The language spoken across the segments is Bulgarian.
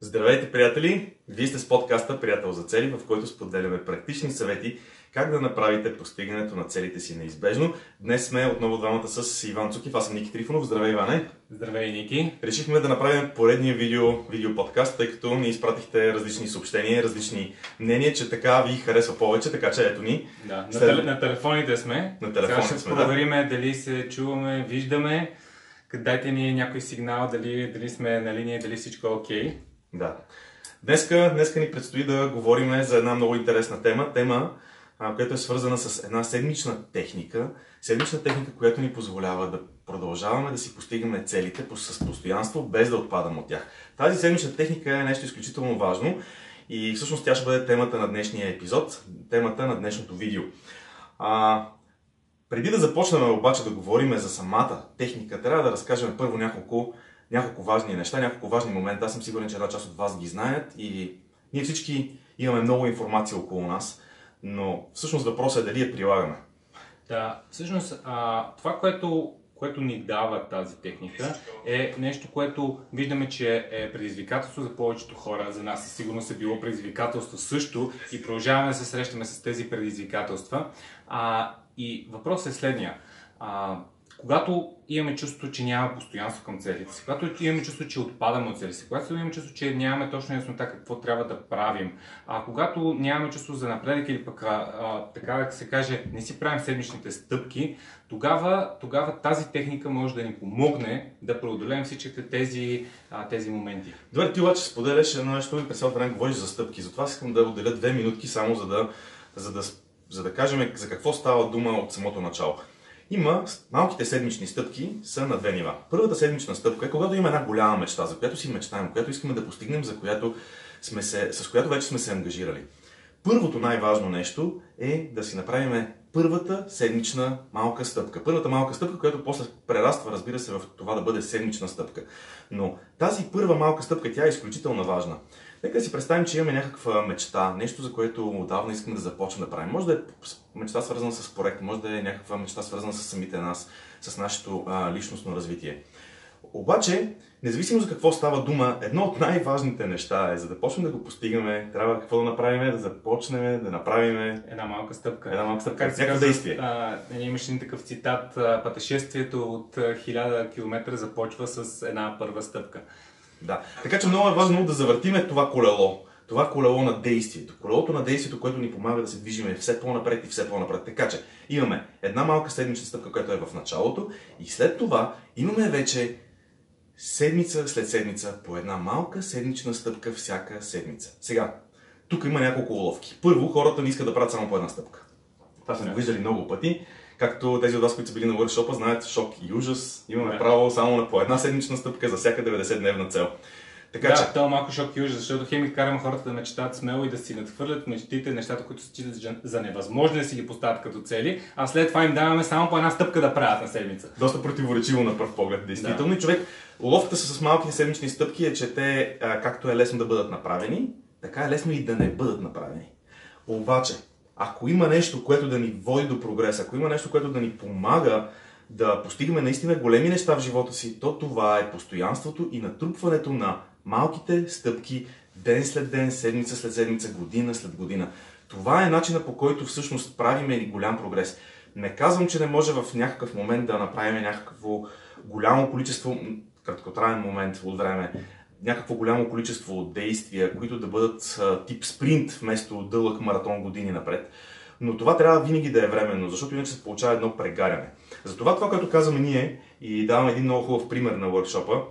Здравейте, приятели! Вие сте с подкаста Приятел за цели, в който споделяме практични съвети как да направите постигането на целите си неизбежно. Днес сме отново двамата с Иван Цукив, аз съм Ники Трифонов. Здравей, Иване! Здравей, Ники! Решихме да направим поредния видео, видео подкаст, тъй като ни изпратихте различни съобщения, различни мнения, че така ви харесва повече, така че ето ни. Да, След... на, на телефоните сме. На телефоните Сега ще сме, проверим да. дали се чуваме, виждаме. Дайте ни някой сигнал, дали, дали сме на линия, дали всичко е окей. Okay. Да. Днеска, днеска ни предстои да говорим за една много интересна тема. Тема, която е свързана с една седмична техника. Седмична техника, която ни позволява да продължаваме да си постигаме целите с постоянство, без да отпадаме от тях. Тази седмична техника е нещо изключително важно и всъщност тя ще бъде темата на днешния епизод, темата на днешното видео. А, преди да започнем обаче да говорим за самата техника, трябва да разкажем първо няколко няколко важни неща, няколко важни момента. Аз съм сигурен, че една част от вас ги знаят и ние всички имаме много информация около нас, но всъщност въпросът е дали я прилагаме. Да, всъщност а, това, което, което ни дава тази техника е нещо, което виждаме, че е предизвикателство за повечето хора. За нас със сигурност е било предизвикателство също и продължаваме да се срещаме с тези предизвикателства. А, и въпросът е следния. А, когато имаме чувство, че няма постоянство към целите си, когато имаме чувство, че отпадаме от целите си, когато имаме чувство, че нямаме точно яснота какво трябва да правим, а когато нямаме чувство за напредък или пък, а, така да се каже, не си правим седмичните стъпки, тогава, тогава тази техника може да ни помогне да преодолеем всичките тези, а, тези моменти. Добре, ти обаче споделяш едно нещо и през цялото време говориш за стъпки. Затова искам да отделя две минутки само за да, за да, за да кажем за какво става дума от самото начало. Има малките седмични стъпки са на две нива. Първата седмична стъпка е когато има една голяма мечта, за която си мечтаем, която искаме да постигнем, за която сме се, с която вече сме се ангажирали. Първото най-важно нещо е да си направим първата седмична малка стъпка. Първата малка стъпка, която после прераства, разбира се, в това да бъде седмична стъпка. Но тази първа малка стъпка, тя е изключително важна. Нека си представим, че имаме някаква мечта, нещо за което отдавна искаме да започнем да правим. Може да е мечта свързана с проект, може да е някаква мечта свързана с самите нас, с нашето а, личностно развитие. Обаче, независимо за какво става дума, едно от най-важните неща е, за да почнем да го постигаме, трябва какво да направим, да започнем да направим една малка стъпка. Една малка стъпка, как някакво действие. А, имаш един такъв цитат, пътешествието от хиляда километра започва с една първа стъпка. Да. Така че много е важно да завъртиме това колело. Това колело на действието. Колелото на действието, което ни помага да се движиме все по-напред и все по-напред. Така че имаме една малка седмична стъпка, която е в началото и след това имаме вече седмица след седмица по една малка седмична стъпка всяка седмица. Сега, тук има няколко уловки. Първо, хората не искат да правят само по една стъпка. Това сме го виждали много пъти. Както тези от вас, които са били на workshop знаят шок и ужас. Имаме да. право само на по една седмична стъпка за всяка 90-дневна цел. Така, да, че... това е малко шок и ужас, защото хемик караме хората да мечтат смело и да си надхвърлят мечтите, нещата, които се считат за невъзможни да си ги поставят като цели, а след това им даваме само по една стъпка да правят на седмица. Доста противоречиво на пръв поглед, действително. Да. И човек, уловката с малките седмични стъпки е, че те, както е лесно да бъдат направени, така е лесно и да не бъдат направени. Обаче, ако има нещо, което да ни води до прогрес, ако има нещо, което да ни помага да постигаме наистина големи неща в живота си, то това е постоянството и натрупването на малките стъпки ден след ден, седмица след седмица, година след година. Това е начина по който всъщност правиме голям прогрес. Не казвам, че не може в някакъв момент да направим някакво голямо количество, краткотраен момент от време, някакво голямо количество действия, които да бъдат тип спринт вместо дълъг маратон години напред. Но това трябва винаги да е временно, защото иначе се получава едно прегаряне. Затова това, което казваме ние и даваме един много хубав пример на workshop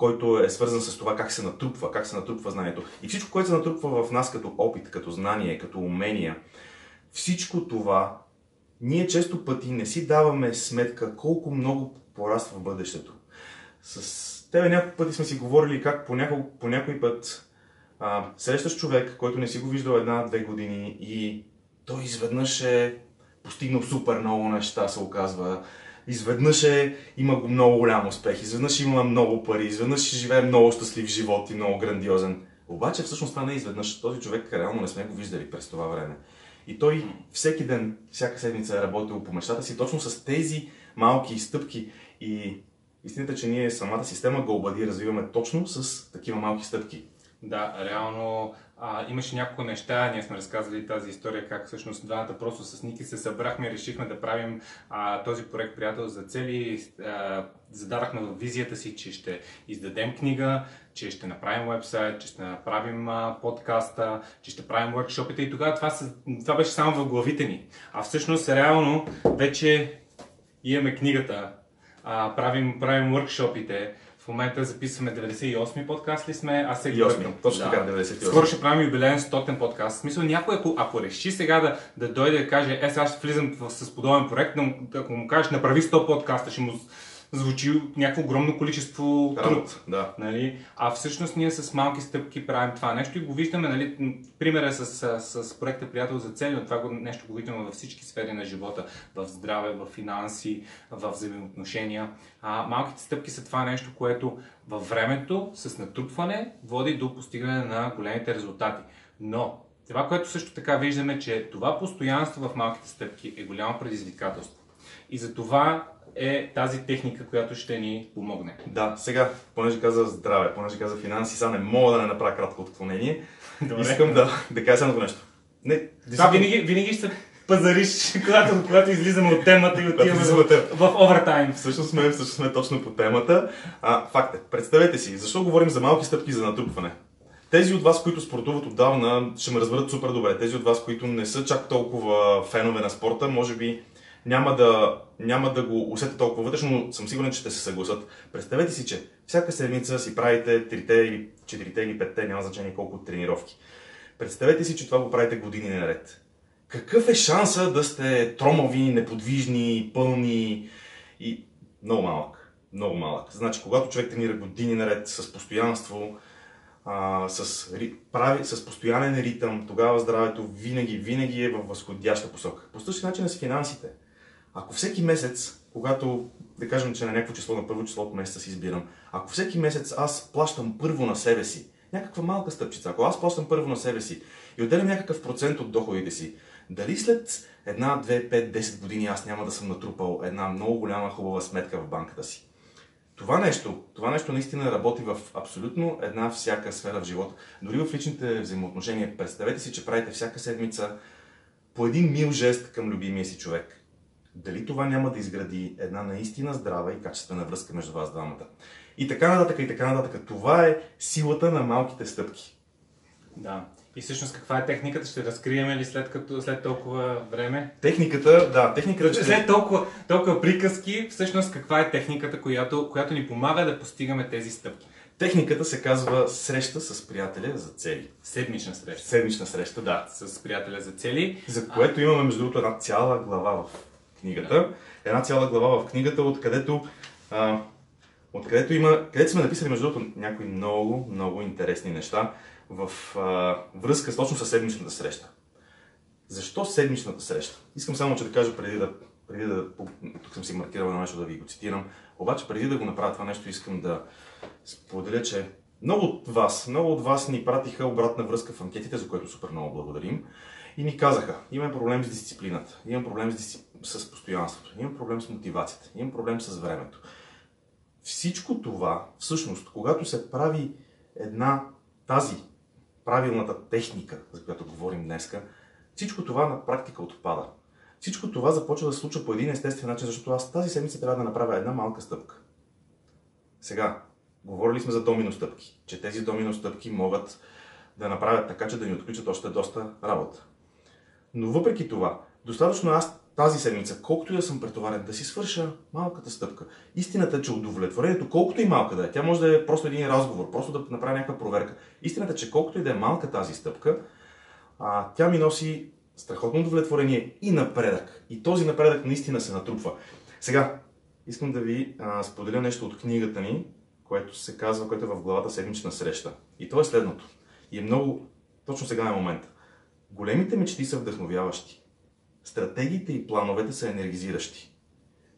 който е свързан с това как се натрупва, как се натрупва знанието. И всичко, което се натрупва в нас като опит, като знание, като умения, всичко това, ние често пъти не си даваме сметка колко много пораства в бъдещето. С тебе няколко пъти сме си говорили как по, няколко, по някой път а, срещаш човек, който не си го виждал една-две години и той изведнъж е постигнал супер много неща, се оказва. Изведнъж е, има много голям успех, изведнъж има много пари, изведнъж живее много щастлив живот и много грандиозен. Обаче всъщност това не е изведнъж. Този човек реално не сме го виждали през това време. И той всеки ден, всяка седмица е работил по мечтата си точно с тези малки стъпки. И Истината е, че ние самата система GoBuddy развиваме точно с такива малки стъпки. Да, реално а, имаше няколко неща, ние сме разказали тази история, как всъщност двамата просто с Ники се събрахме и решихме да правим а, този проект Приятел за цели. В визията си, че ще издадем книга, че ще направим вебсайт, че ще направим а, подкаста, че ще правим workshopите и тогава това, това беше само в главите ни. А всъщност реално вече имаме книгата, а, правим, правим workshopите, в момента записваме 98-ми подкаст ли сме, аз се бъркам. Точно така, да. 98. Скоро ще правим юбилеен 100 подкаст. В смисъл, някой, ако, ако реши сега да, да дойде да каже, е, сега ще влизам в, с подобен проект, но ако му кажеш, направи 100 подкаста, ще му звучи някакво огромно количество труд. Да. Нали? А всъщност ние с малки стъпки правим това нещо и го виждаме, нали, примера е с, с, с проекта Приятел за цели, но това го, нещо го виждаме във всички сфери на живота, в здраве, в финанси, в взаимоотношения. А, малките стъпки са това нещо, което във времето с натрупване води до постигане на големите резултати. Но това, което също така виждаме, че това постоянство в малките стъпки е голямо предизвикателство. И за това е тази техника, която ще ни помогне. Да, сега, понеже каза здраве, понеже каза финанси, сега не мога да не направя кратко отклонение. Добре. Искам да, да кажа едно нещо. Не, Това винаги, винаги ще пазариш, когато, когато излизаме от темата и отиваме в, в овертайм. Всъщност сме, всъщност сме точно по темата. А, факт е, представете си, защо говорим за малки стъпки за натрупване? Тези от вас, които спортуват отдавна, ще ме разберат супер добре. Тези от вас, които не са чак толкова фенове на спорта, може би няма да, няма да го усетят толкова вътрешно, но съм сигурен, че ще се съгласат. Представете си, че всяка седмица си правите 3 или 4 или 5 няма значение колко тренировки. Представете си, че това го правите години наред. Какъв е шанса да сте тромави, неподвижни, пълни и много малък. Много малък. Значи, когато човек тренира години наред с постоянство, а, с, прави, с постоянен ритъм, тогава здравето винаги, винаги е в възходяща посока. По същия начин е с финансите. Ако всеки месец, когато, да кажем, че на някакво число, на първо число от месеца си избирам, ако всеки месец аз плащам първо на себе си, някаква малка стъпчица, ако аз плащам първо на себе си и отделям някакъв процент от доходите си, дали след една, две, пет, десет години аз няма да съм натрупал една много голяма хубава сметка в банката си? Това нещо, това нещо наистина работи в абсолютно една всяка сфера в живота. Дори в личните взаимоотношения. Представете си, че правите всяка седмица по един мил жест към любимия си човек дали това няма да изгради една наистина здрава и качествена връзка между вас двамата. И така нататък, и така нататък. Това е силата на малките стъпки. Да. И всъщност каква е техниката? Ще разкрием ли след, като, след толкова време? Техниката, да, техниката ще... След толкова, толкова приказки, всъщност каква е техниката, която, която ни помага да постигаме тези стъпки? Техниката се казва среща с приятеля за цели. Седмична среща. Седмична среща, да. С приятеля за цели. За което а... имаме, между другото, една цяла глава в книгата. Една цяла глава в книгата, откъдето, а, откъдето има, където сме написали между другото някои много, много интересни неща в а, връзка с точно с седмичната среща. Защо седмичната среща? Искам само че да кажа преди да, преди да тук съм си маркирал нещо да ви го цитирам, обаче преди да го направя това нещо искам да споделя, че много от вас, много от вас ни пратиха обратна връзка в анкетите, за което супер много благодарим. И ни казаха, имаме проблем с дисциплината, имам проблем с, дисцип... с постоянството, имам проблем с мотивацията, имам проблем с времето. Всичко това, всъщност, когато се прави една тази правилната техника, за която говорим днеска, всичко това на практика отпада. Всичко това започва да се случва по един естествен начин, защото аз тази седмица трябва да направя една малка стъпка. Сега, говорили сме за домино стъпки, че тези домино стъпки могат да направят така, че да ни отключат още доста работа. Но въпреки това, достатъчно аз тази седмица, колкото и да съм претоварен, да си свърша малката стъпка. Истината е, че удовлетворението, колкото и малка да е, тя може да е просто един разговор, просто да направя някаква проверка. Истината е, че колкото и да е малка тази стъпка, а, тя ми носи страхотно удовлетворение и напредък. И този напредък наистина се натрупва. Сега, искам да ви а, споделя нещо от книгата ни, което се казва, което е в главата седмична среща. И то е следното. И е много, точно сега е момента. Големите мечти са вдъхновяващи. Стратегиите и плановете са енергизиращи.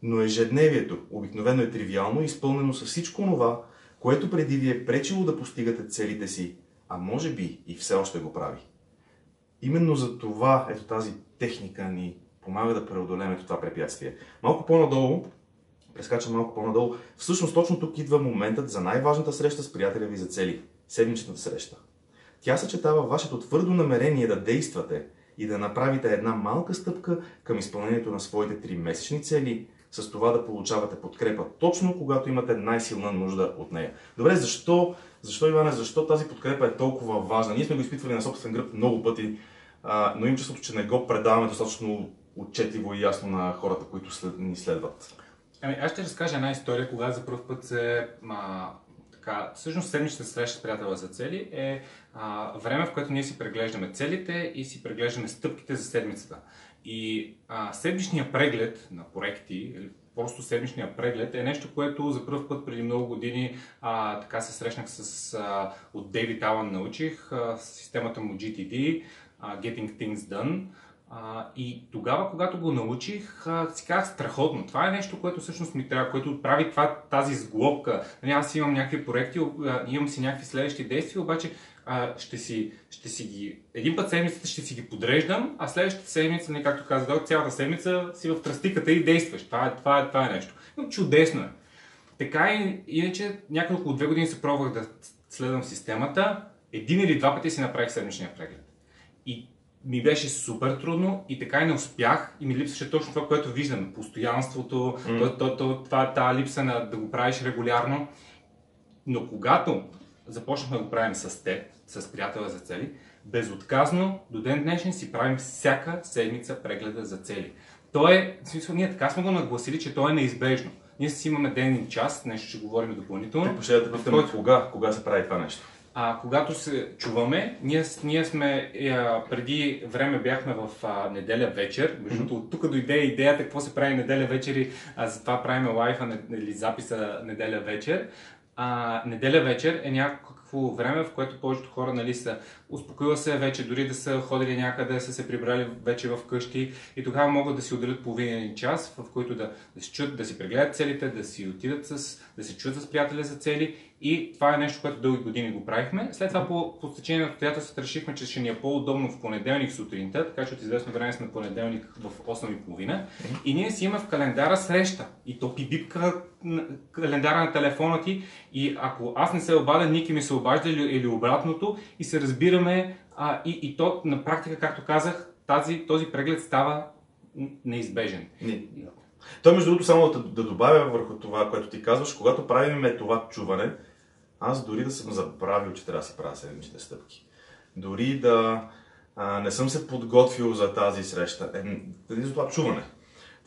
Но ежедневието обикновено е тривиално и изпълнено с всичко това, което преди ви е пречило да постигате целите си, а може би и все още го прави. Именно за това ето тази техника ни помага да преодолеем това препятствие. Малко по-надолу прескача малко по-надолу. Всъщност точно тук идва моментът за най-важната среща с приятеля ви за цели. Седмичната среща. Тя съчетава вашето твърдо намерение да действате и да направите една малка стъпка към изпълнението на своите три месечни цели, с това да получавате подкрепа точно когато имате най-силна нужда от нея. Добре, защо, защо Иване, защо тази подкрепа е толкова важна? Ние сме го изпитвали на собствен гръб много пъти, а, но имам чувството, че не го предаваме достатъчно отчетливо и ясно на хората, които след, ни следват. Ами, аз ще разкажа една история, когато за първ път се а, така, всъщност седмичната среща с приятела за цели е а, време, в което ние си преглеждаме целите и си преглеждаме стъпките за седмицата. И а, седмичният преглед на проекти, или просто седмичния преглед е нещо, което за първ път преди много години а, така се срещнах с, а, от Дейвид Алън научих, а, системата му GTD, а, Getting Things Done. А, и тогава, когато го научих, а, си казах страхотно. Това е нещо, което всъщност ми трябва, което прави това, тази сглобка. Нали, аз имам някакви проекти, имам си някакви следващи действия, обаче а, ще, си, ще си ги... Един път седмицата ще си ги подреждам, а следващата седмица, не нали, както каза Док, цялата седмица си в тръстиката и действаш. Това е, това е, това е нещо. Но чудесно е. Така и иначе, някъде около две години се пробвах да следвам системата. Един или два пъти си направих седмичния преглед. И ми беше супер трудно и така и не успях и ми липсваше точно това, което виждам. Постоянството, mm. то, то, то, това, тази липса на да го правиш регулярно. Но когато започнахме да го правим с теб, с приятела за цели, безотказно до ден днешен си правим всяка седмица прегледа за цели. То е, в смисъл, ние така сме го нагласили, че то е неизбежно. Ние си имаме ден и час, нещо ще говорим допълнително. Те ще да питам, който... кога, кога се прави това нещо? А, когато се чуваме, ние, ние сме, а, преди време бяхме в а, неделя вечер, защото mm-hmm. тук дойде идеята какво се прави неделя вечер и а, затова правим лайфа или записа неделя вечер. А, неделя вечер е някакво време, в което повечето хора нали, са успокоила се вече, дори да са ходили някъде, са се прибрали вече в къщи и тогава могат да си отделят половин час, в който да, да, си чуят, да си прегледат целите, да си отидат с, да се чуят с приятели за цели и това е нещо, което дълги години го правихме. След това по, по стечение на обстоятелствата решихме, че ще ни е по-удобно в понеделник сутринта, така че от известно време сме понеделник в 8.30 и ние си имаме в календара среща и то пибипка календара на телефона ти и ако аз не се обадя, Ники ми се обажда или, или обратното и се разбираме а, и, и то на практика, както казах, тази, този преглед става неизбежен. Не. Той, между другото, само да, да добавя върху това, което ти казваш, когато правим това чуване, аз дори да съм забравил, че трябва да си правя седмичните стъпки. Дори да а, не съм се подготвил за тази среща. Е, дали за това чуване.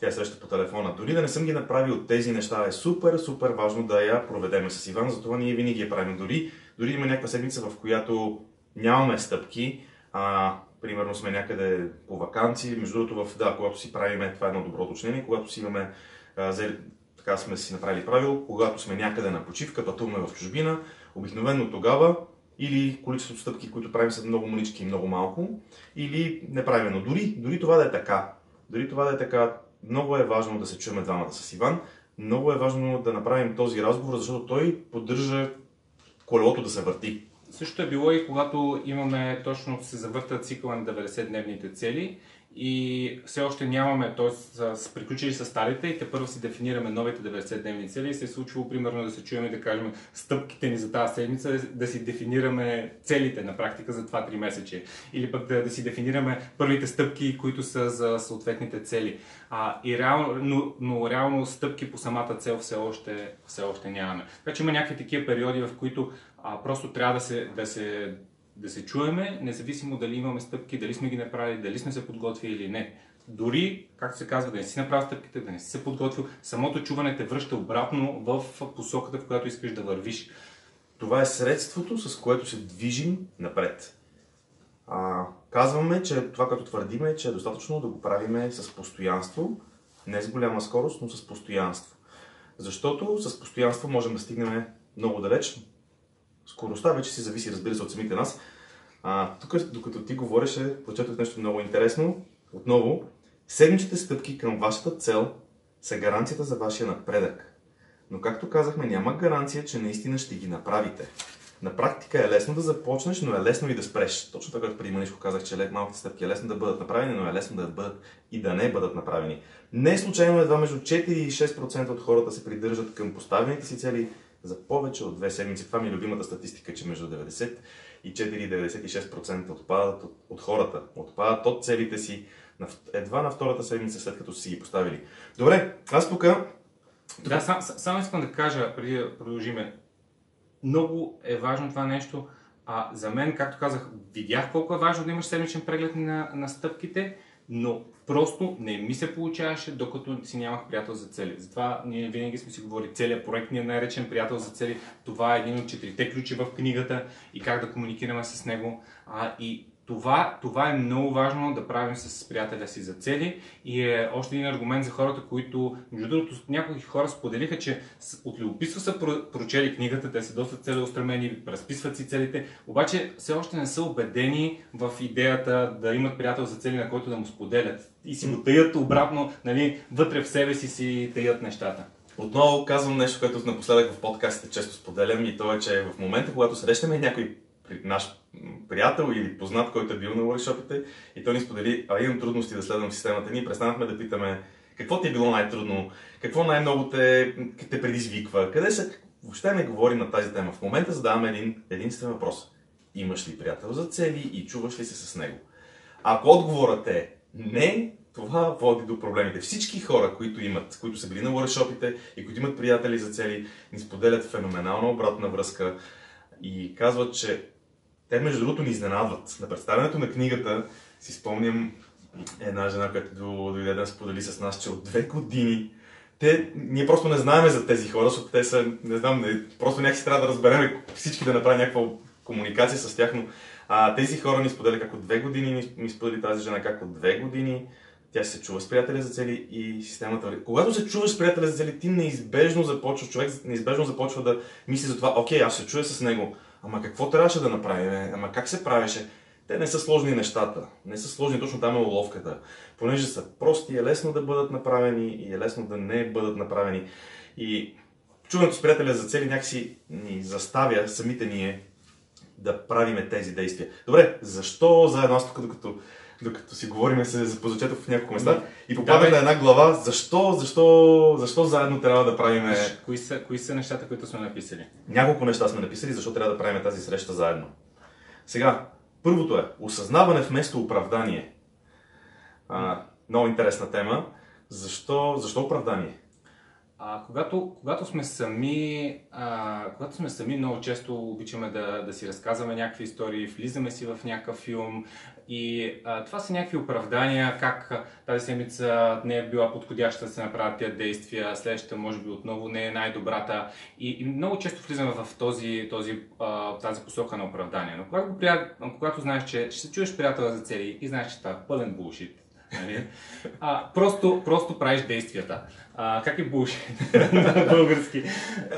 Тя е среща по телефона. Дори да не съм ги направил тези неща, е супер, супер важно да я проведем с Иван, затова ние винаги я правим. Дори, дори има някаква седмица, в която нямаме стъпки, а, примерно сме някъде по вакансии, между другото, в, да, когато си правим, това е едно добро уточнение, когато си имаме така сме си направили правило, когато сме някъде на почивка, пътуваме в чужбина, обикновено тогава или количеството стъпки, които правим са много малички и много малко, или неправилно. Дори, дори това да е така, дори това да е така, много е важно да се чуем двамата с Иван, много е важно да направим този разговор, защото той поддържа колелото да се върти. Също е било и когато имаме точно се завърта цикъла на 90-дневните цели и все още нямаме, т.е. са приключили с старите и те първо си дефинираме новите 90-дневни цели и се е случило примерно да се чуем и да кажем стъпките ни за тази седмица, да си дефинираме целите на практика за това 3 месече или пък да, да си дефинираме първите стъпки, които са за съответните цели. А, и реално, но, но реално стъпки по самата цел все още, все още нямаме. Така че има някакви такива периоди, в които а, просто трябва да се, да се да се чуеме, независимо дали имаме стъпки, дали сме ги направили, дали сме се подготвили или не. Дори, както се казва, да не си направил стъпките, да не си се подготвил, самото чуване те връща обратно в посоката, в която искаш да вървиш. Това е средството, с което се движим напред. А, казваме, че това, като твърдиме, че е достатъчно да го правиме с постоянство, не с голяма скорост, но с постоянство. Защото с постоянство можем да стигнем много далеч, Скоростта вече си зависи, разбира се, от самите нас. А, тук, докато ти говореше, прочетох нещо много интересно. Отново, седмичните стъпки към вашата цел са гаранцията за вашия напредък. Но както казахме, няма гаранция, че наистина ще ги направите. На практика е лесно да започнеш, но е лесно и да спреш. Точно така, преди малко казах, че малките стъпки е лесно да бъдат направени, но е лесно да бъдат и да не бъдат направени. Не случайно едва между 4 и 6% от хората се придържат към поставените си цели за повече от две седмици. Това ми е любимата статистика, че между 90 и 4 и 96% отпадат от, от хората, отпадат от целите си на, едва на втората седмица след като си ги поставили. Добре, аз тук... Да, сам, само искам да кажа, преди да продължиме. Много е важно това нещо. А за мен, както казах, видях колко е важно да имаш седмичен преглед на, на стъпките, но просто не ми се получаваше, докато си нямах приятел за цели. Затова ние винаги сме си говорили, целият проект ни е наречен приятел за цели. Това е един от четирите ключи в книгата и как да комуникираме с него. А, и това, това е много важно да правим с приятеля си за цели и е още един аргумент за хората, които, между другото, някои хора споделиха, че от любопитство са прочели книгата, те са доста целеустремени, разписват си целите, обаче все още не са убедени в идеята да имат приятел за цели, на който да му споделят и си го таят обратно, нали, вътре в себе си си таят нещата. Отново казвам нещо, което напоследък в подкастите често споделям и то е, че в момента, когато срещаме някой наш приятел или познат, който е бил на workshopите и той ни сподели, а имам трудности да следвам системата. Ние престанахме да питаме какво ти е било най-трудно, какво най-много те, те предизвиква, къде са... Въобще не говорим на тази тема. В момента задаваме един единствен въпрос. Имаш ли приятел за цели и чуваш ли се с него? Ако отговорът е не, това води до проблемите. Всички хора, които имат, които са били на workshopите и които имат приятели за цели, ни споделят феноменална обратна връзка и казват, че те, между другото, ни изненадват. На представянето на книгата си спомням една жена, която дойде да сподели с нас, че от две години те, ние просто не знаем за тези хора, защото те са, не знам, не, просто някакси трябва да разберем всички да направим някаква комуникация с тях, но а, тези хора ни сподели как от две години, ни, ни сподели тази жена как от две години тя се чува с приятеля за цели и системата. Когато се чуваш с приятеля за цели, ти неизбежно започва, човек неизбежно започва да мисли за това, окей, аз се чуя с него, ама какво трябваше да направим, ама как се правеше? Те не са сложни нещата, не са сложни, точно там е уловката. Понеже са прости, е лесно да бъдат направени и е лесно да не бъдат направени. И чуването с приятеля за цели някакси ни заставя самите ние да правиме тези действия. Добре, защо заедно аз тук, докато докато си говорим, се запозначете в няколко места и попадаме на една глава, защо, защо, защо заедно трябва да правим... Кои са, кои са нещата, които сме написали? Няколко неща сме написали, защо трябва да правим тази среща заедно. Сега, първото е осъзнаване вместо оправдание. А, много интересна тема. Защо, защо оправдание? А, когато, когато, сме сами, а, когато сме сами, много често обичаме да, да си разказваме някакви истории, влизаме си в някакъв филм и а, това са някакви оправдания, как тази седмица не е била подходяща да се направят тези действия, следващата може би отново не е най-добрата и, и много често влизаме в този, този, а, тази посока на оправдание. Но когато, когато знаеш, че ще се чуеш приятела за цели и знаеш, че това е пълен булшит, Нали? А, просто, просто правиш действията. А, как е булшит на български?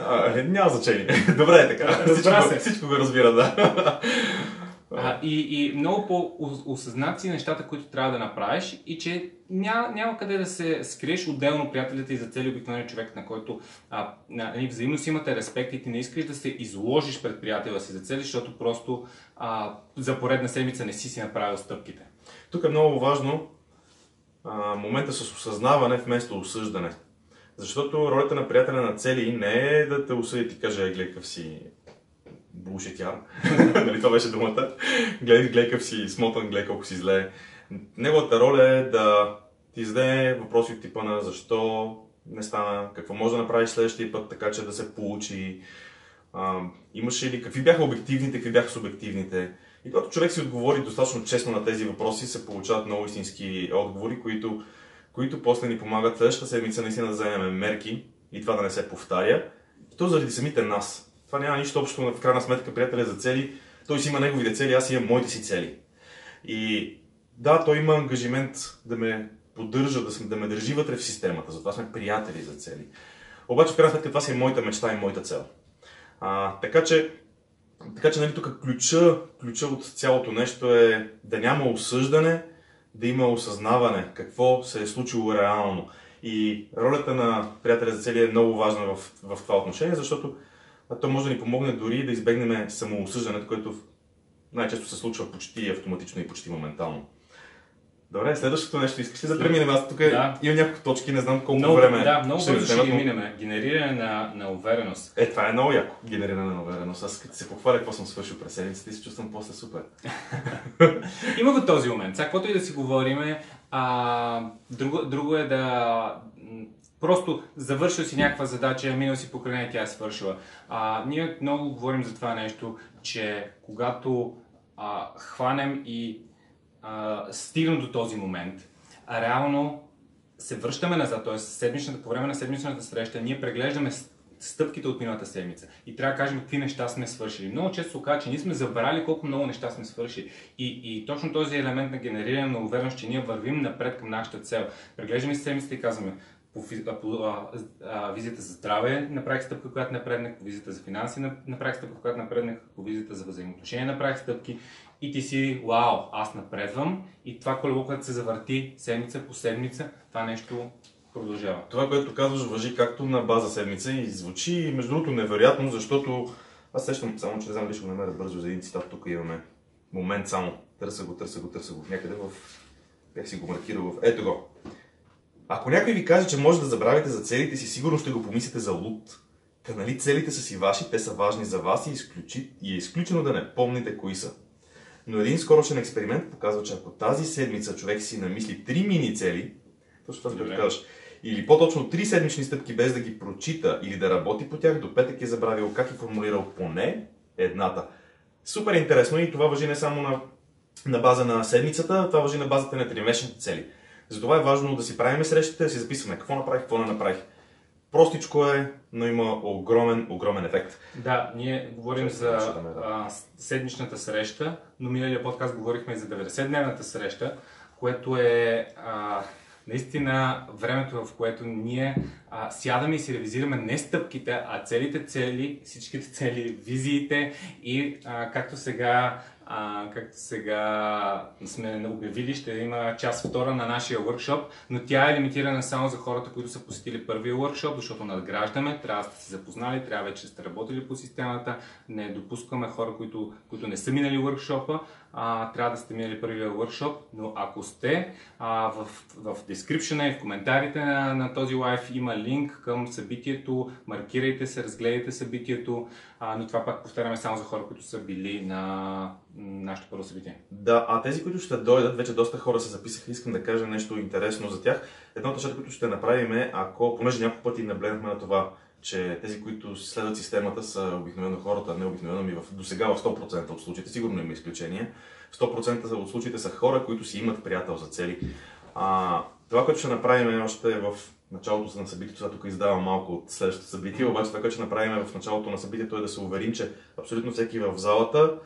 А, няма значение. Добре е така. Всичко, всичко го разбира, да. А, и, и много по-осъзнат си нещата, които трябва да направиш и че няма, няма къде да се скриеш отделно приятелите и за цели обикновен човек, на който а, нали, взаимно си имате респект и ти не искаш да се изложиш пред приятела си за цели, защото просто а, за поредна седмица не си си направил стъпките. Тук е много важно а, момента с осъзнаване вместо осъждане. Защото ролята на приятеля на цели не е да те осъди и ти каже, гледай какъв си булшитяр. нали, това беше думата. Гледай, гледай какъв си смотан, гледай колко си зле. Неговата роля е да ти зададе въпроси от типа на защо не стана, какво може да направиш следващия път, така че да се получи. А, имаше ли, какви бяха обективните, какви бяха субективните. И когато човек си отговори достатъчно честно на тези въпроси, се получават много истински отговори, които, които после ни помагат следващата седмица наистина да вземем мерки и това да не се повтаря. И то заради самите нас. Това няма нищо общо, в крайна сметка, приятеля за цели. Той си има неговите цели, аз имам моите си цели. И да, той има ангажимент да ме поддържа, да, да ме държи вътре в системата, затова сме приятели за цели. Обаче, в крайна сметка, това си е моята мечта и моята цел. А, така че, така че нали, тук ключа, ключа от цялото нещо е да няма осъждане, да има осъзнаване какво се е случило реално. И ролята на приятеля за цели е много важна в, в това отношение, защото а то може да ни помогне дори да избегнем самоосъждането, което най-често се случва почти автоматично и почти моментално. Добре, следващото нещо искаш ли да преминем? Аз тук да. имам няколко точки, не знам колко много, време. Да, много бързо ще ги минем. Генериране на, на увереност. Е, това е много яко. Генериране на увереност. Аз като се похваля какво съм свършил през седмицата и се чувствам после супер. Има го този момент. Сега, каквото и да си говориме, а, друго, друго е да Просто завършил си някаква задача, минал си покрай нея, тя е свършила. А, ние много говорим за това нещо, че когато а, хванем и а, стигнем до този момент, а реално се връщаме назад, т.е. седмичната, по време на седмичната среща, ние преглеждаме стъпките от миналата седмица и трябва да кажем какви неща сме свършили. Много често се че ние сме забрали колко много неща сме свършили. И, и точно този елемент на генериране на увереност, че ние вървим напред към нашата цел. Преглеждаме седмицата и казваме, по, по а, а, визията за здраве направих стъпка, която напреднах, по визията за финанси направих стъпка, която напреднах, по визията за взаимоотношения направих стъпки и ти си, вау, аз напредвам и това колело, което се завърти седмица по седмица, това нещо продължава. Това, което казваш, въжи както на база седмица и звучи, между другото, невероятно, защото аз сещам, само че не знам дали ще намеря бързо за един цитат, тук имаме момент само. Търса го, търса го, търса го. Някъде в... Бях си го маркирал в... Ето го. Ако някой ви каже, че може да забравите за целите си, сигурно ще го помислите за луд. Та нали целите са си ваши, те са важни за вас и, изключи... и е изключено да не помните кои са. Но един скорошен експеримент показва, че ако тази седмица човек си намисли три мини цели, точно това, което казваш, или по-точно три седмични стъпки без да ги прочита или да работи по тях, до петък е забравил как е формулирал поне едната. Супер интересно и това въжи не само на, на база на седмицата, това въжи на базата на тримесечните цели. Затова е важно да си правим срещите, да си записваме какво направих, какво не направих. Простичко е, но има огромен, огромен ефект. Да, ние говорим за а, седмичната среща, но миналия подкаст говорихме и за 90-дневната среща, което е а, наистина времето, в което ние а, сядаме и си ревизираме не стъпките, а целите цели, всичките цели, визиите и а, както сега а, както сега сме обявили, ще има част втора на нашия workshop, но тя е лимитирана само за хората, които са посетили първия workshop, защото надграждаме, трябва да сте се запознали, трябва вече сте работили по системата, не допускаме хора, които, които не са минали workshop а, трябва да сте минали първия workshop, но ако сте, а, в, в description и в коментарите на, на този лайф има линк към събитието, маркирайте се, разгледайте събитието, а, но това пак повтаряме само за хора, които са били на нашето първо събитие. Да, а тези, които ще дойдат, вече доста хора се записаха, искам да кажа нещо интересно за тях. Едно от нещата, които ще направим е, ако, понеже няколко пъти наблегнахме на това, че тези, които следват системата, са обикновено хората, не обикновено ми в, до сега в 100% от случаите, сигурно има изключения. 100% от случаите са хора, които си имат приятел за цели. А, това, което ще направим още в началото на събитието, сега тук издавам малко от следващото събитие, обаче това, което ще направим в началото на събитието е да се уверим, че абсолютно всеки в залата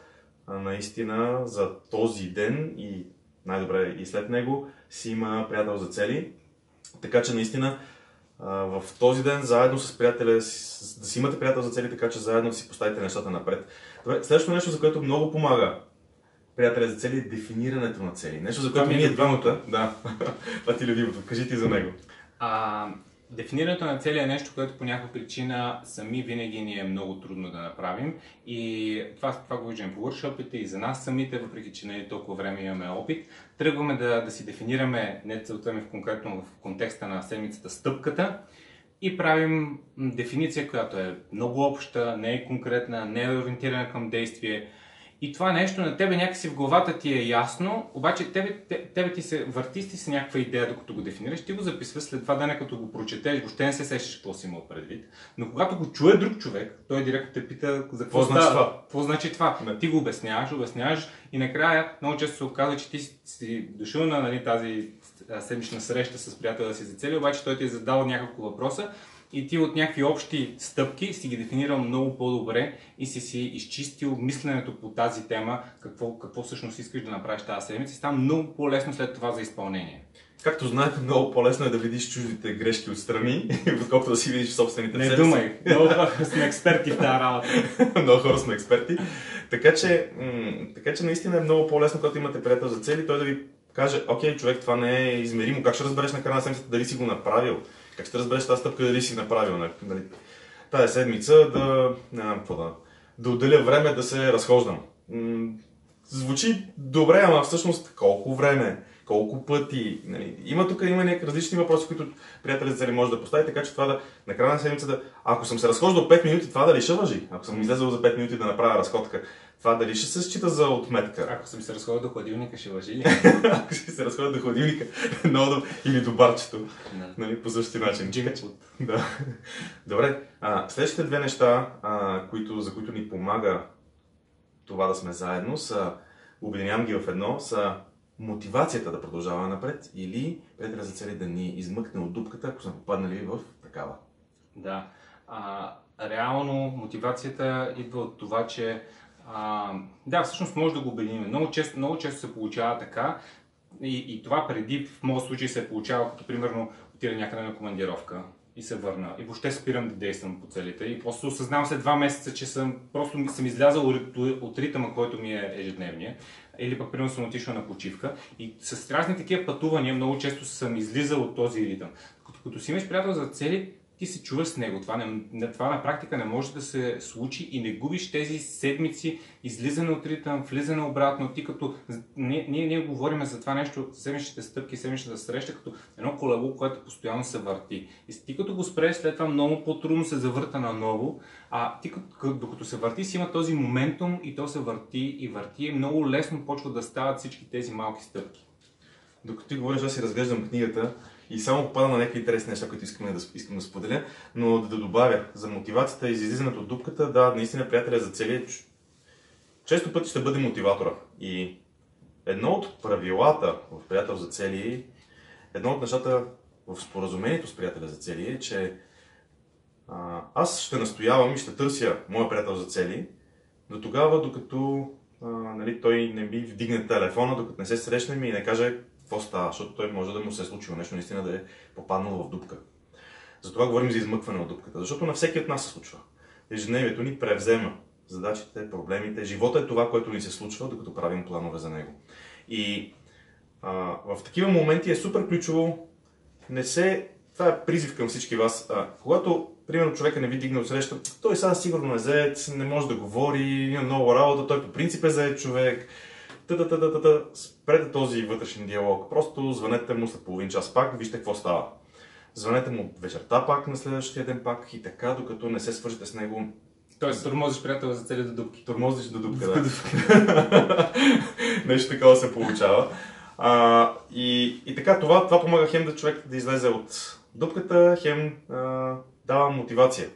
наистина за този ден и най-добре и след него си има приятел за цели. Така че наистина в този ден заедно с приятеля, да си имате приятел за цели, така че заедно да си поставите нещата напред. Добре, следващото нещо, за което много помага приятеля за цели е дефинирането на цели. Нещо, за което ние двамата... Да, това ти е любимото. Кажи ти за него. А, Дефинирането на цели е нещо, което по някаква причина сами винаги ни е много трудно да направим. И това, това го виждам в workshopите и за нас самите, въпреки че не е толкова време имаме опит. Тръгваме да, да си дефинираме, не целта ми в конкретно в контекста на седмицата, стъпката и правим дефиниция, която е много обща, не е конкретна, не е ориентирана към действие и това нещо на тебе някакси в главата ти е ясно, обаче тебе, тебе ти се върти си с някаква идея, докато го дефинираш, ти го записваш след това ден, като го прочетеш, въобще не се сещаш какво си имал предвид. Но когато го чуе друг човек, той директно те пита за какво, значи това. Какво значи това? Не. Ти го обясняваш, обясняваш и накрая много често се оказва, че ти си дошъл на нали, тази седмична среща с приятела си за цели, обаче той ти е задал няколко въпроса и ти от някакви общи стъпки си ги дефинирал много по-добре и си си изчистил мисленето по тази тема, какво, какво всъщност искаш да направиш тази седмица и става много по-лесно след това за изпълнение. Както знаете, много по-лесно е да видиш чуждите грешки отстрани, отколкото да си видиш собствените Не думай, много хора сме експерти в тази работа. много хора сме експерти. Така че, м- така че наистина е много по-лесно, когато имате приятел за цели, той да ви каже, окей, човек, това не е измеримо, как ще разбереш на края на седмицата дали си го направил? Как ще разбереш тази стъпка дали си направил? Нали? тази седмица да, не знам какво да, да отделя време да се разхождам. М- звучи добре, ама всъщност колко време, колко пъти. Нали? Има тук има някакви различни въпроси, които приятелите зали може да постави, така че това да на края на седмицата, ако съм се разхождал 5 минути, това дали ще въжи? Ако съм излезъл за 5 минути да направя разходка, това дали ще се счита за отметка? Ако съм се разходил до хладилника, ще въжи ли? ако ще се разходя до хладилника много, или до барчето, Да. нали, по същия начин. Джинк Да. Добре. А, следващите две неща, а, които, за които ни помага това да сме заедно, са, обединявам ги в едно, са мотивацията да продължаваме напред или приятеля за цели да ни измъкне от дупката, ако сме попаднали в такава. Да. А, реално мотивацията идва от това, че а, да, всъщност може да го обединим. Много често, много често се получава така и, и това преди в моят случай се е получава, като примерно отида някъде на командировка и се върна. И въобще спирам да действам по целите. И просто осъзнавам след два месеца, че съм просто съм излязал от, ритъма, който ми е ежедневния. Или пък примерно съм отишъл на почивка. И с разни такива пътувания много често съм излизал от този ритъм. Като, като си имаш приятел за цели, ти се чуваш с него. Това, не, това на практика не може да се случи и не губиш тези седмици, излизане от ритъм, влизане обратно. Ти като... Ние, ние, ние говорим за това нещо, седмичните стъпки, седмичната среща, като едно колело, което постоянно се върти. И ти като го спреш, след това много по-трудно се завърта наново, а ти като, като- докато се върти си има този моментум и то се върти и върти и много лесно почват да стават всички тези малки стъпки. Докато ти говориш, аз си разглеждам книгата и само попада на някакви интересни неща, които искам да, искам да споделя, но да, да добавя за мотивацията и за излизането от дупката, да, наистина приятеля за целия често пъти ще бъде мотиватора. И едно от правилата в приятел за цели, едно от нещата в споразумението с приятеля за цели е, че а, аз ще настоявам и ще търся моя приятел за цели, до тогава, докато а, нали, той не ми вдигне телефона, докато не се срещнем и не каже какво става, защото той може да му се е случило нещо, наистина да е попаднал в дупка. Затова говорим за измъкване от дупката, защото на всеки от нас се случва. Ежедневието ни превзема задачите, проблемите. Живота е това, което ни се случва, докато правим планове за него. И а, в такива моменти е супер ключово не се... Това е призив към всички вас. А, когато, примерно, човека не ви дигне от среща, той сега сигурно е заед, не може да говори, има много работа, той по принцип е заед човек. Та-та-та-та-та. Спрете този вътрешен диалог. Просто звънете му след половин час пак, вижте какво става. Звънете му вечерта пак, на следващия ден пак и така, докато не се свържете с него. Тоест, тормозиш приятел за цели до дупки. Тормозиш до дупка, да. Нещо такова се получава. А, и, и така, това, това помага хем да човек да излезе от дупката, хем а, дава мотивация.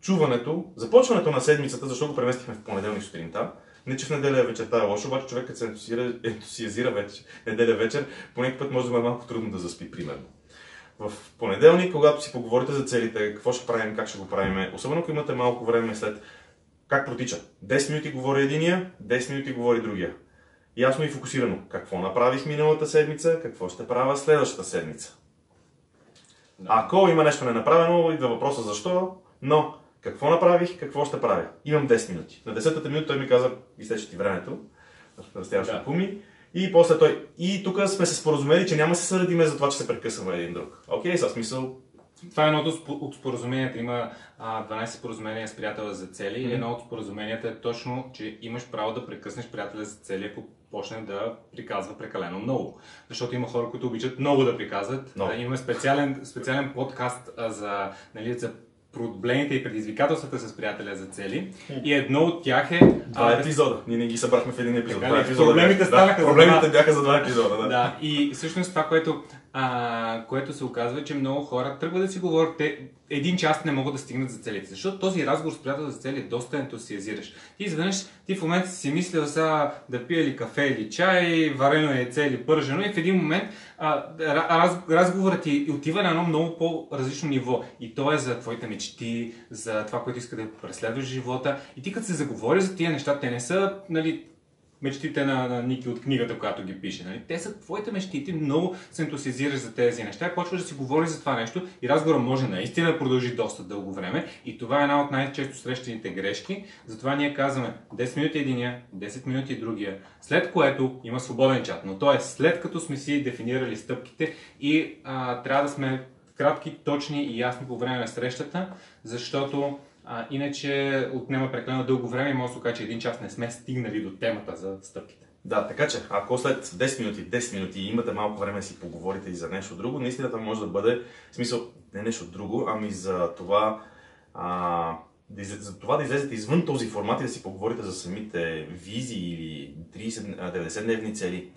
Чуването, започването на седмицата, защо го преместихме в понеделник сутринта, не че в неделя вечерта е лошо, обаче човек като се ентусиазира, ентусиазира вече, неделя вечер, по някакъв път може да е малко трудно да заспи, примерно. В понеделник, когато си поговорите за целите, какво ще правим, как ще го правим, особено ако имате малко време след как протича? 10 минути говори единия, 10 минути говори другия. Ясно и фокусирано. Какво направих миналата седмица, какво ще правя следващата седмица. Ако има нещо ненаправено, идва въпроса защо, но какво направих, какво ще правя. Имам 10 минути. На 10-та минута той ми каза, изтече ти времето, разтяваш Да. пуми. И после той. И тук сме се споразумели, че няма да се съдиме за това, че се прекъсваме един друг. Окей, със смисъл. Това е спо- от споразуменията. Има а, 12 споразумения с приятела за цели. И едно от споразуменията е точно, че имаш право да прекъснеш приятеля за цели, ако почне да приказва прекалено много. Защото има хора, които обичат много да приказват. А, имаме специален, специален подкаст а, за, нали, за проблемите и предизвикателствата с приятеля за цели. И едно от тях е... Два а, епизода. Ние не ги събрахме в един епизод. Така Два ли? епизода Проблемите бяха. станаха да, за Проблемите два. бяха за два епизода, да. Да, и всъщност това, което, а, което се оказва, че много хора тръгват да си говорят, те един час не могат да стигнат за целите. Защото този разговор с приятел за цели е доста ентусиазиращ. Ти изведнъж, ти в момента си мислил сега да пия ли кафе или чай, варено яйце или пържено и в един момент а, раз, разговорът ти отива на едно много по-различно ниво. И то е за твоите мечти, за това, което иска да преследваш живота. И ти като се заговори за тия неща, те не са, нали, мечтите на, на Ники от книгата, която ги пише. Нали? Те са твоите мечти, ти много се ентусиазираш за тези неща и почваш да си говориш за това нещо и разговорът може наистина да продължи доста дълго време и това е една от най-често срещаните грешки. Затова ние казваме 10 минути единия, 10 минути другия, след което има свободен чат, но то е след като сме си дефинирали стъпките и а, трябва да сме кратки, точни и ясни по време на срещата, защото а, иначе отнема прекалено дълго време и може да се окаже, че един час не сме стигнали до темата за стъпките. Да, така че ако след 10 минути, 10 минути имате малко време да си поговорите и за нещо друго, наистина това може да бъде, в смисъл, не нещо друго, ами за това, а, да, за това да излезете извън този формат и да си поговорите за самите визии или 30-90-дневни цели.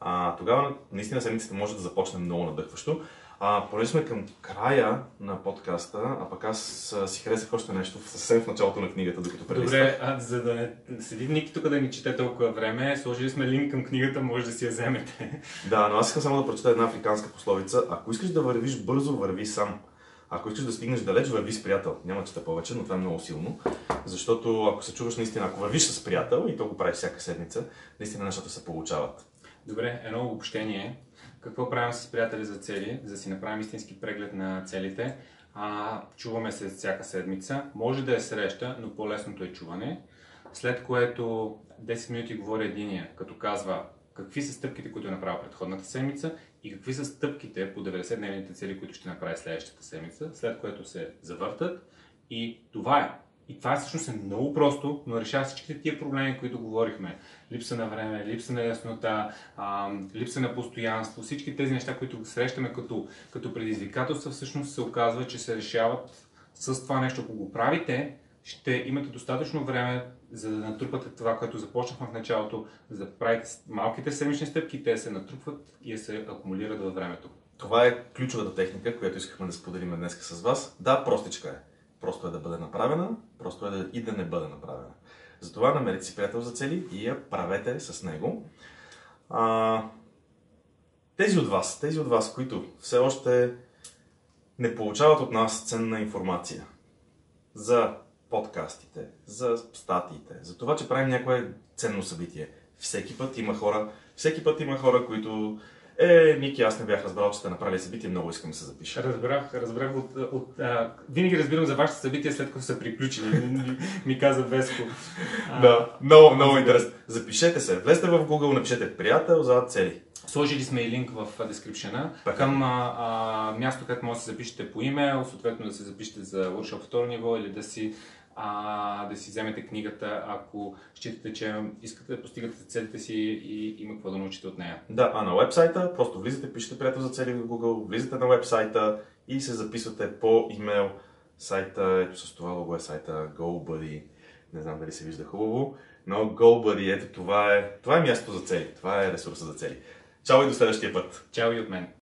А, тогава наистина седмицата може да започне много надъхващо. А, понеже сме към края на подкаста, а пък аз си харесах още нещо съвсем в началото на книгата, докато прелиствах. Добре, а, за да не седи Ники тук да ни чете толкова време, сложили сме линк към книгата, може да си я вземете. Да, но аз искам само да прочета една африканска пословица. Ако искаш да вървиш бързо, върви сам. Ако искаш да стигнеш далеч, върви с приятел. Няма чета повече, но това е много силно. Защото ако се чуваш наистина, ако вървиш с приятел и то го правиш всяка седмица, наистина нещата се получават. Добре, едно обобщение. Какво правим с приятели за цели, за да си направим истински преглед на целите? А, чуваме се всяка седмица. Може да е среща, но по-лесното е чуване. След което 10 минути говори единия, като казва какви са стъпките, които е направил предходната седмица и какви са стъпките по 90-дневните цели, които ще направи следващата седмица, след което се завъртат. И това е. И това всъщност е много просто, но решава всичките тия проблеми, които говорихме. Липса на време, липса на яснота, липса на постоянство, всички тези неща, които срещаме като, като предизвикателства, всъщност се оказва, че се решават с това нещо. Ако го правите, ще имате достатъчно време, за да натрупате това, което започнахме в началото, за да правите малките седмични стъпки, те се натрупват и се акумулират във времето. Това е ключовата техника, която искахме да споделим днес с вас. Да, простичка е. Просто е да бъде направена, просто е да и да не бъде направена. Затова намерете си приятел за цели и я правете с него. А, тези от вас, тези от вас, които все още не получават от нас ценна информация за подкастите, за статиите, за това, че правим някое ценно събитие. Всеки път има хора, всеки път има хора, които е, Ники, аз не бях разбрал, че сте направили събитие, много искам да се запиша. Разбрах, разбрах от... от а, винаги разбирам за вашите събития, след като са приключили, ми, ми каза Веско. да, много, много интересно. Запишете се, влезте в Google, напишете приятел за цели. Сложили сме и линк в дескрипшена към а, а, място, където може да се запишете по имейл, съответно да се запишете за workshop второ ниво или да си а, да си вземете книгата, ако считате, че искате да постигате целите си и има какво да научите от нея. Да, а на вебсайта просто влизате, пишете приятел за цели в Google, влизате на вебсайта и се записвате по имейл. Сайта, ето с това лого е сайта GoBuddy. Не знам дали се вижда хубаво, но GoBuddy, ето това е, това е място за цели, това е ресурса за цели. Чао и до следващия път! Чао и от мен!